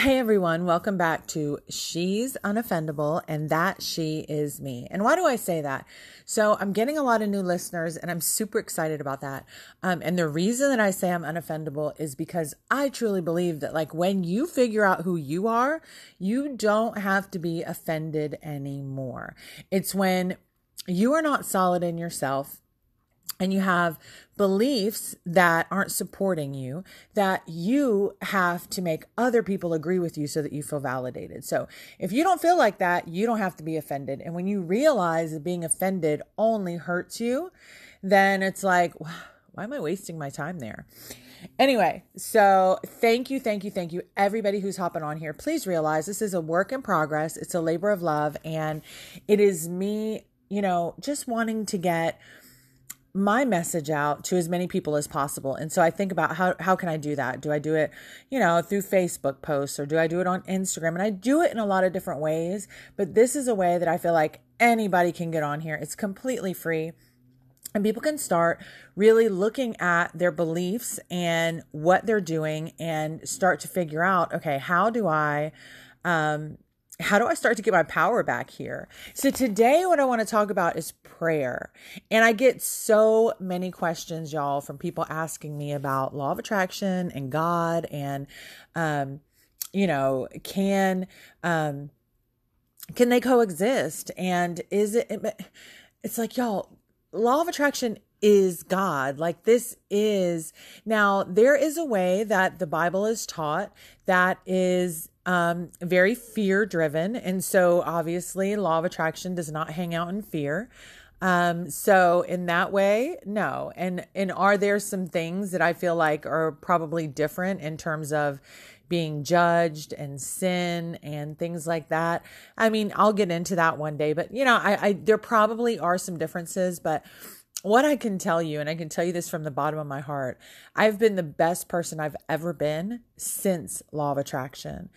Hey everyone, welcome back to She's Unoffendable and That She Is Me. And why do I say that? So I'm getting a lot of new listeners and I'm super excited about that. Um, and the reason that I say I'm unoffendable is because I truly believe that like when you figure out who you are, you don't have to be offended anymore. It's when you are not solid in yourself and you have beliefs that aren't supporting you, that you have to make other people agree with you so that you feel validated. So if you don't feel like that, you don't have to be offended. And when you realize that being offended only hurts you, then it's like, why am I wasting my time there? Anyway, so thank you, thank you, thank you, everybody who's hopping on here. Please realize this is a work in progress, it's a labor of love, and it is me, you know, just wanting to get my message out to as many people as possible. And so I think about how how can I do that? Do I do it, you know, through Facebook posts or do I do it on Instagram? And I do it in a lot of different ways, but this is a way that I feel like anybody can get on here. It's completely free. And people can start really looking at their beliefs and what they're doing and start to figure out, okay, how do I um how do I start to get my power back here? So today what I want to talk about is prayer. And I get so many questions y'all from people asking me about law of attraction and God and um you know, can um can they coexist and is it it's like y'all law of attraction is God. Like this is now there is a way that the Bible is taught that is um, very fear driven. And so obviously, law of attraction does not hang out in fear. Um, so in that way, no. And and are there some things that I feel like are probably different in terms of being judged and sin and things like that? I mean, I'll get into that one day, but you know, I, I there probably are some differences, but what I can tell you, and I can tell you this from the bottom of my heart, I've been the best person I've ever been since Law of Attraction,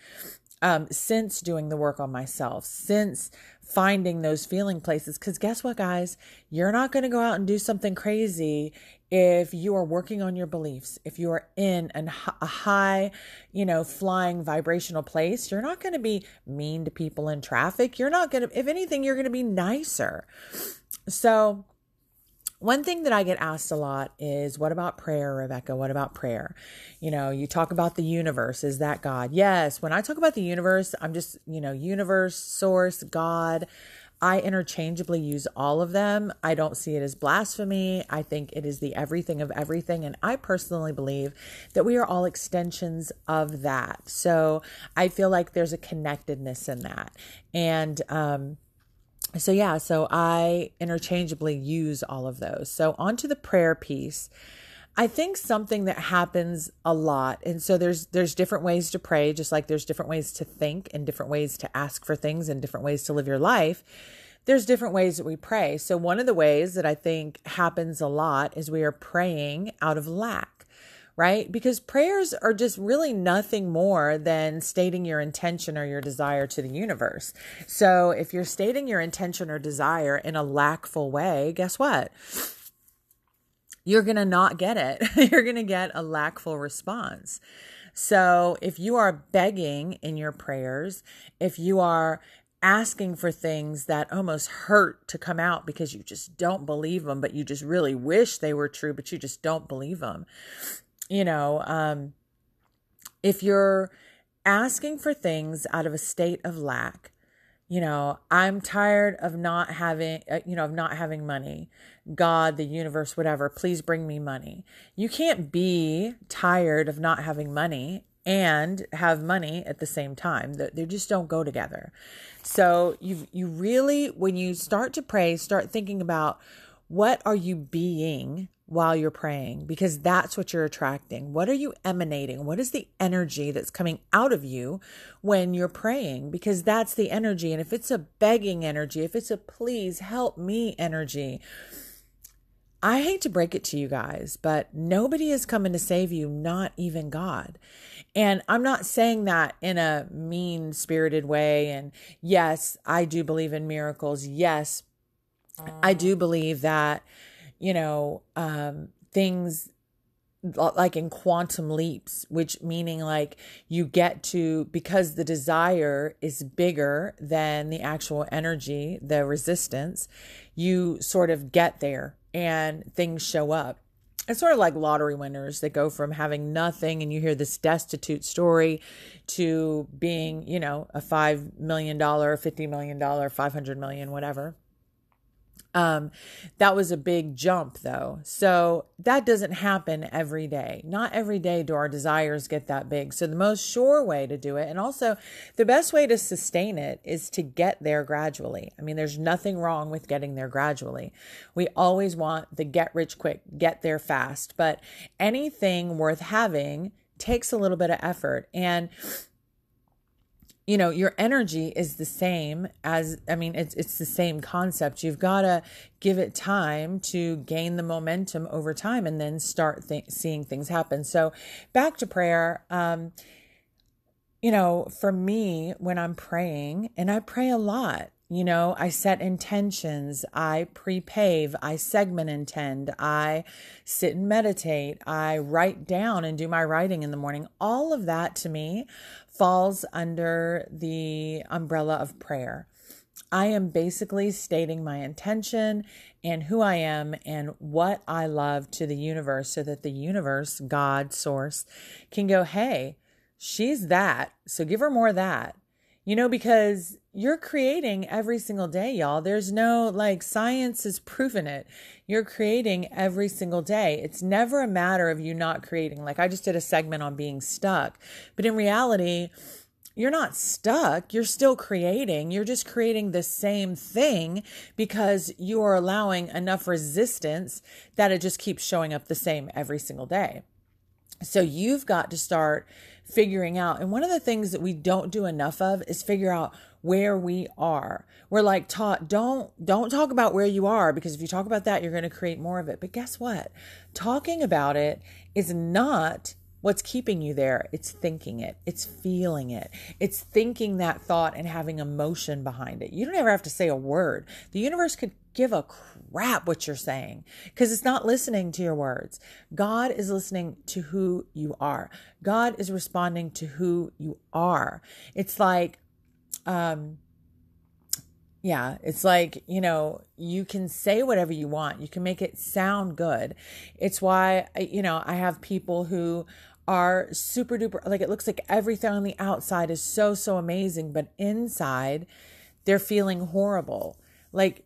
um, since doing the work on myself, since finding those feeling places. Because guess what, guys? You're not going to go out and do something crazy if you are working on your beliefs. If you are in an, a high, you know, flying vibrational place, you're not going to be mean to people in traffic. You're not going to, if anything, you're going to be nicer. So, one thing that I get asked a lot is, what about prayer, Rebecca? What about prayer? You know, you talk about the universe. Is that God? Yes. When I talk about the universe, I'm just, you know, universe, source, God. I interchangeably use all of them. I don't see it as blasphemy. I think it is the everything of everything. And I personally believe that we are all extensions of that. So I feel like there's a connectedness in that. And, um, so yeah, so I interchangeably use all of those. So onto the prayer piece. I think something that happens a lot and so there's there's different ways to pray just like there's different ways to think and different ways to ask for things and different ways to live your life. There's different ways that we pray. So one of the ways that I think happens a lot is we are praying out of lack right? Because prayers are just really nothing more than stating your intention or your desire to the universe. So if you're stating your intention or desire in a lackful way, guess what? You're going to not get it. you're going to get a lackful response. So if you are begging in your prayers, if you are asking for things that almost hurt to come out because you just don't believe them, but you just really wish they were true, but you just don't believe them you know, um, if you're asking for things out of a state of lack, you know, I'm tired of not having, uh, you know, of not having money. God, the universe, whatever, please bring me money. You can't be tired of not having money and have money at the same time. They just don't go together. So you you really when you start to pray, start thinking about what are you being while you're praying because that's what you're attracting. What are you emanating? What is the energy that's coming out of you when you're praying? Because that's the energy. And if it's a begging energy, if it's a please help me energy, I hate to break it to you guys, but nobody is coming to save you, not even God. And I'm not saying that in a mean spirited way. And yes, I do believe in miracles. Yes, I do believe that you know, um, things like in quantum leaps, which meaning like you get to, because the desire is bigger than the actual energy, the resistance, you sort of get there and things show up. It's sort of like lottery winners that go from having nothing and you hear this destitute story to being, you know, a $5 million, $50 million, 500 million, whatever um, that was a big jump though. So that doesn't happen every day. Not every day do our desires get that big. So the most sure way to do it, and also the best way to sustain it, is to get there gradually. I mean, there's nothing wrong with getting there gradually. We always want the get rich quick, get there fast, but anything worth having takes a little bit of effort. And you know your energy is the same as i mean it's it's the same concept you've got to give it time to gain the momentum over time and then start th- seeing things happen so back to prayer um you know for me when i'm praying and i pray a lot you know, I set intentions, I pre-pave, I segment intend, I sit and meditate, I write down and do my writing in the morning. All of that to me falls under the umbrella of prayer. I am basically stating my intention and who I am and what I love to the universe so that the universe, God, source, can go, hey, she's that. So give her more of that. You know, because you're creating every single day, y'all. There's no like science has proven it. You're creating every single day. It's never a matter of you not creating. Like I just did a segment on being stuck, but in reality, you're not stuck. You're still creating. You're just creating the same thing because you are allowing enough resistance that it just keeps showing up the same every single day. So you've got to start figuring out. And one of the things that we don't do enough of is figure out where we are. We're like taught don't don't talk about where you are because if you talk about that you're going to create more of it. But guess what? Talking about it is not what's keeping you there. It's thinking it. It's feeling it. It's thinking that thought and having emotion behind it. You don't ever have to say a word. The universe could give a crap what you're saying because it's not listening to your words. God is listening to who you are. God is responding to who you are. It's like, um, yeah, it's like, you know, you can say whatever you want. You can make it sound good. It's why, you know, I have people who are super duper, like it looks like everything on the outside is so, so amazing, but inside they're feeling horrible. Like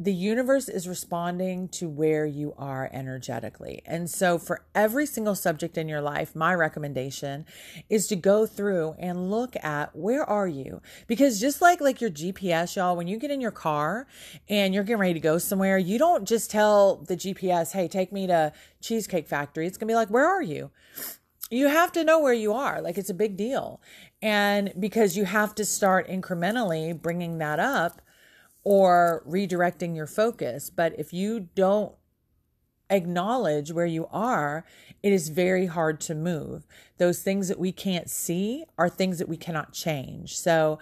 the universe is responding to where you are energetically. And so, for every single subject in your life, my recommendation is to go through and look at where are you? Because just like like your GPS, y'all, when you get in your car and you're getting ready to go somewhere, you don't just tell the GPS, "Hey, take me to Cheesecake Factory." It's going to be like, "Where are you?" You have to know where you are. Like it's a big deal. And because you have to start incrementally bringing that up or redirecting your focus. But if you don't acknowledge where you are, it is very hard to move. Those things that we can't see are things that we cannot change. So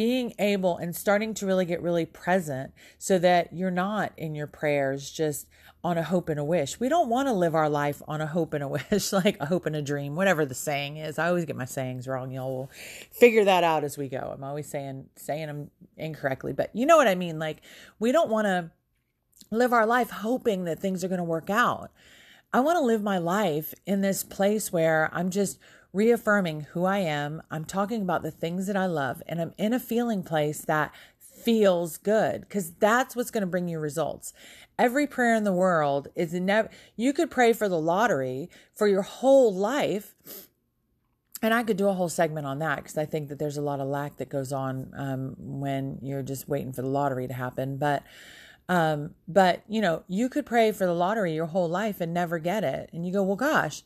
being able and starting to really get really present so that you're not in your prayers just on a hope and a wish. We don't want to live our life on a hope and a wish, like a hope and a dream, whatever the saying is. I always get my sayings wrong. Y'all will figure that out as we go. I'm always saying saying them incorrectly, but you know what I mean. Like we don't want to live our life hoping that things are going to work out. I want to live my life in this place where I'm just reaffirming who I am. I'm talking about the things that I love, and I'm in a feeling place that feels good because that's what's going to bring you results. Every prayer in the world is never, you could pray for the lottery for your whole life. And I could do a whole segment on that because I think that there's a lot of lack that goes on um, when you're just waiting for the lottery to happen. But, um, but you know, you could pray for the lottery your whole life and never get it. And you go, well, gosh,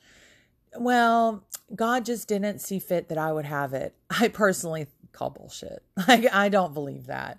well, God just didn't see fit that I would have it. I personally call bullshit. Like, I don't believe that.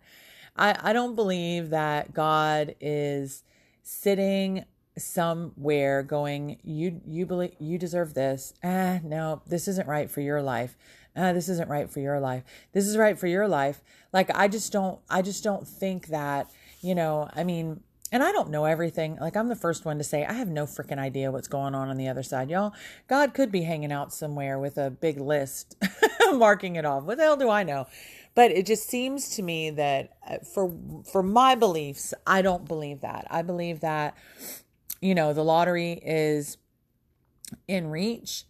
I, I don't believe that God is sitting somewhere going, you you believe you deserve this. Ah, no, this isn't right for your life. Ah, this isn't right for your life. This is right for your life. Like I just don't I just don't think that, you know, I mean, And I don't know everything. Like, I'm the first one to say, I have no freaking idea what's going on on the other side, y'all. God could be hanging out somewhere with a big list, marking it off. What the hell do I know? But it just seems to me that uh, for for my beliefs, I don't believe that. I believe that you know, the lottery is in reach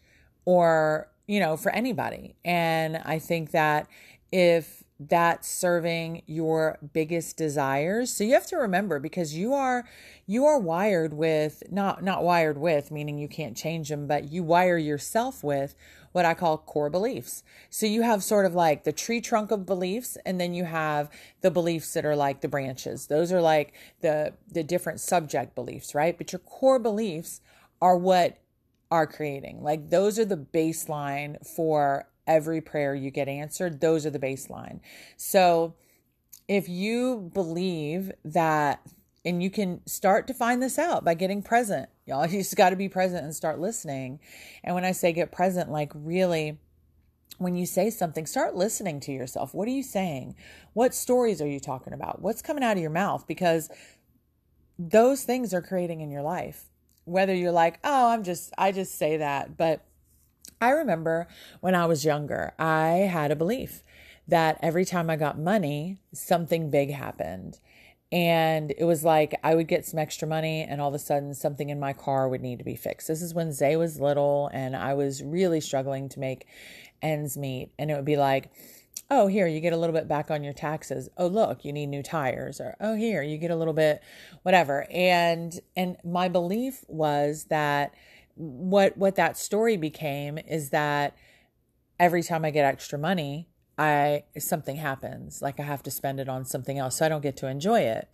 or, you know, for anybody. And I think that if that's serving your biggest desires. So you have to remember because you are you are wired with not not wired with meaning you can't change them but you wire yourself with what i call core beliefs. So you have sort of like the tree trunk of beliefs and then you have the beliefs that are like the branches. Those are like the the different subject beliefs right? But your core beliefs are what are creating like those are the baseline for every prayer you get answered. Those are the baseline. So if you believe that, and you can start to find this out by getting present, y'all, you just got to be present and start listening. And when I say get present, like really, when you say something, start listening to yourself. What are you saying? What stories are you talking about? What's coming out of your mouth? Because those things are creating in your life. Whether you're like, oh, I'm just, I just say that, but I remember when I was younger, I had a belief that every time I got money, something big happened. And it was like I would get some extra money, and all of a sudden, something in my car would need to be fixed. This is when Zay was little, and I was really struggling to make ends meet. And it would be like, oh, here, you get a little bit back on your taxes. Oh, look, you need new tires. Or, oh, here, you get a little bit, whatever. And, and my belief was that what what that story became is that every time I get extra money, I something happens, like I have to spend it on something else, so I don't get to enjoy it.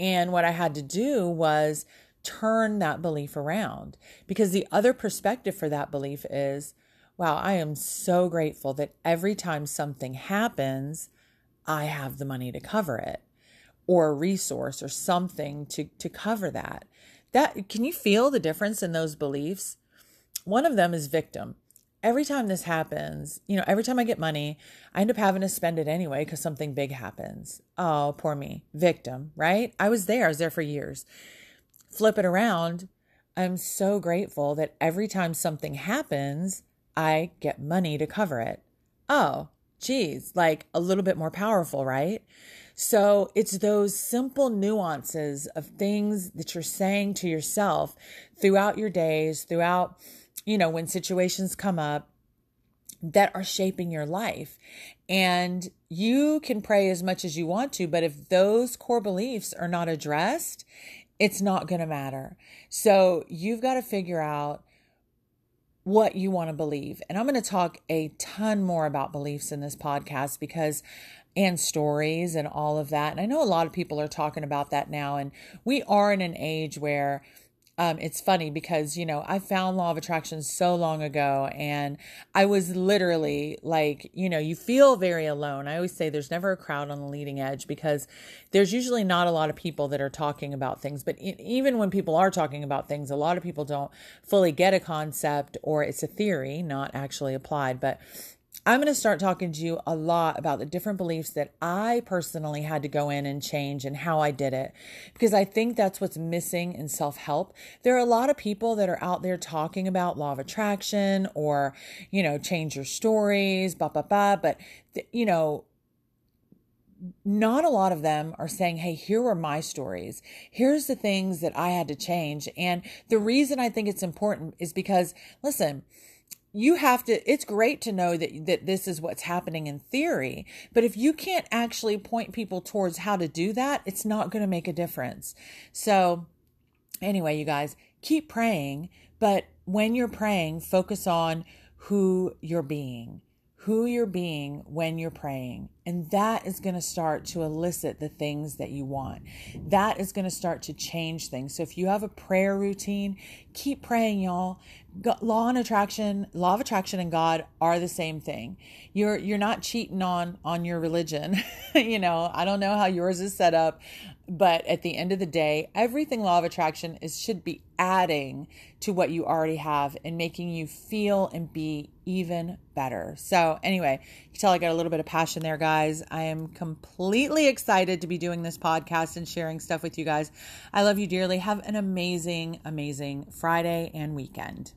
And what I had to do was turn that belief around because the other perspective for that belief is wow, I am so grateful that every time something happens, I have the money to cover it or a resource or something to to cover that. That can you feel the difference in those beliefs? One of them is victim. Every time this happens, you know, every time I get money, I end up having to spend it anyway because something big happens. Oh, poor me. Victim, right? I was there. I was there for years. Flip it around. I'm so grateful that every time something happens, I get money to cover it. Oh, geez, like a little bit more powerful, right? So it's those simple nuances of things that you're saying to yourself throughout your days, throughout, you know, when situations come up that are shaping your life. And you can pray as much as you want to, but if those core beliefs are not addressed, it's not going to matter. So you've got to figure out what you want to believe. And I'm going to talk a ton more about beliefs in this podcast because and stories and all of that. And I know a lot of people are talking about that now. And we are in an age where um, it's funny because, you know, I found law of attraction so long ago and I was literally like, you know, you feel very alone. I always say there's never a crowd on the leading edge because there's usually not a lot of people that are talking about things. But even when people are talking about things, a lot of people don't fully get a concept or it's a theory, not actually applied. But I'm going to start talking to you a lot about the different beliefs that I personally had to go in and change and how I did it. Because I think that's what's missing in self help. There are a lot of people that are out there talking about law of attraction or, you know, change your stories, blah, blah, blah. But, you know, not a lot of them are saying, Hey, here are my stories. Here's the things that I had to change. And the reason I think it's important is because, listen, you have to it's great to know that that this is what's happening in theory but if you can't actually point people towards how to do that it's not going to make a difference so anyway you guys keep praying but when you're praying focus on who you're being who you're being when you're praying. And that is going to start to elicit the things that you want. That is going to start to change things. So if you have a prayer routine, keep praying, y'all. Law and attraction, law of attraction and God are the same thing. You're you're not cheating on on your religion. you know, I don't know how yours is set up, but at the end of the day, everything law of attraction is should be adding to what you already have and making you feel and be even better. So, anyway, you can tell I got a little bit of passion there, guys guys. I am completely excited to be doing this podcast and sharing stuff with you guys. I love you dearly. Have an amazing, amazing Friday and weekend.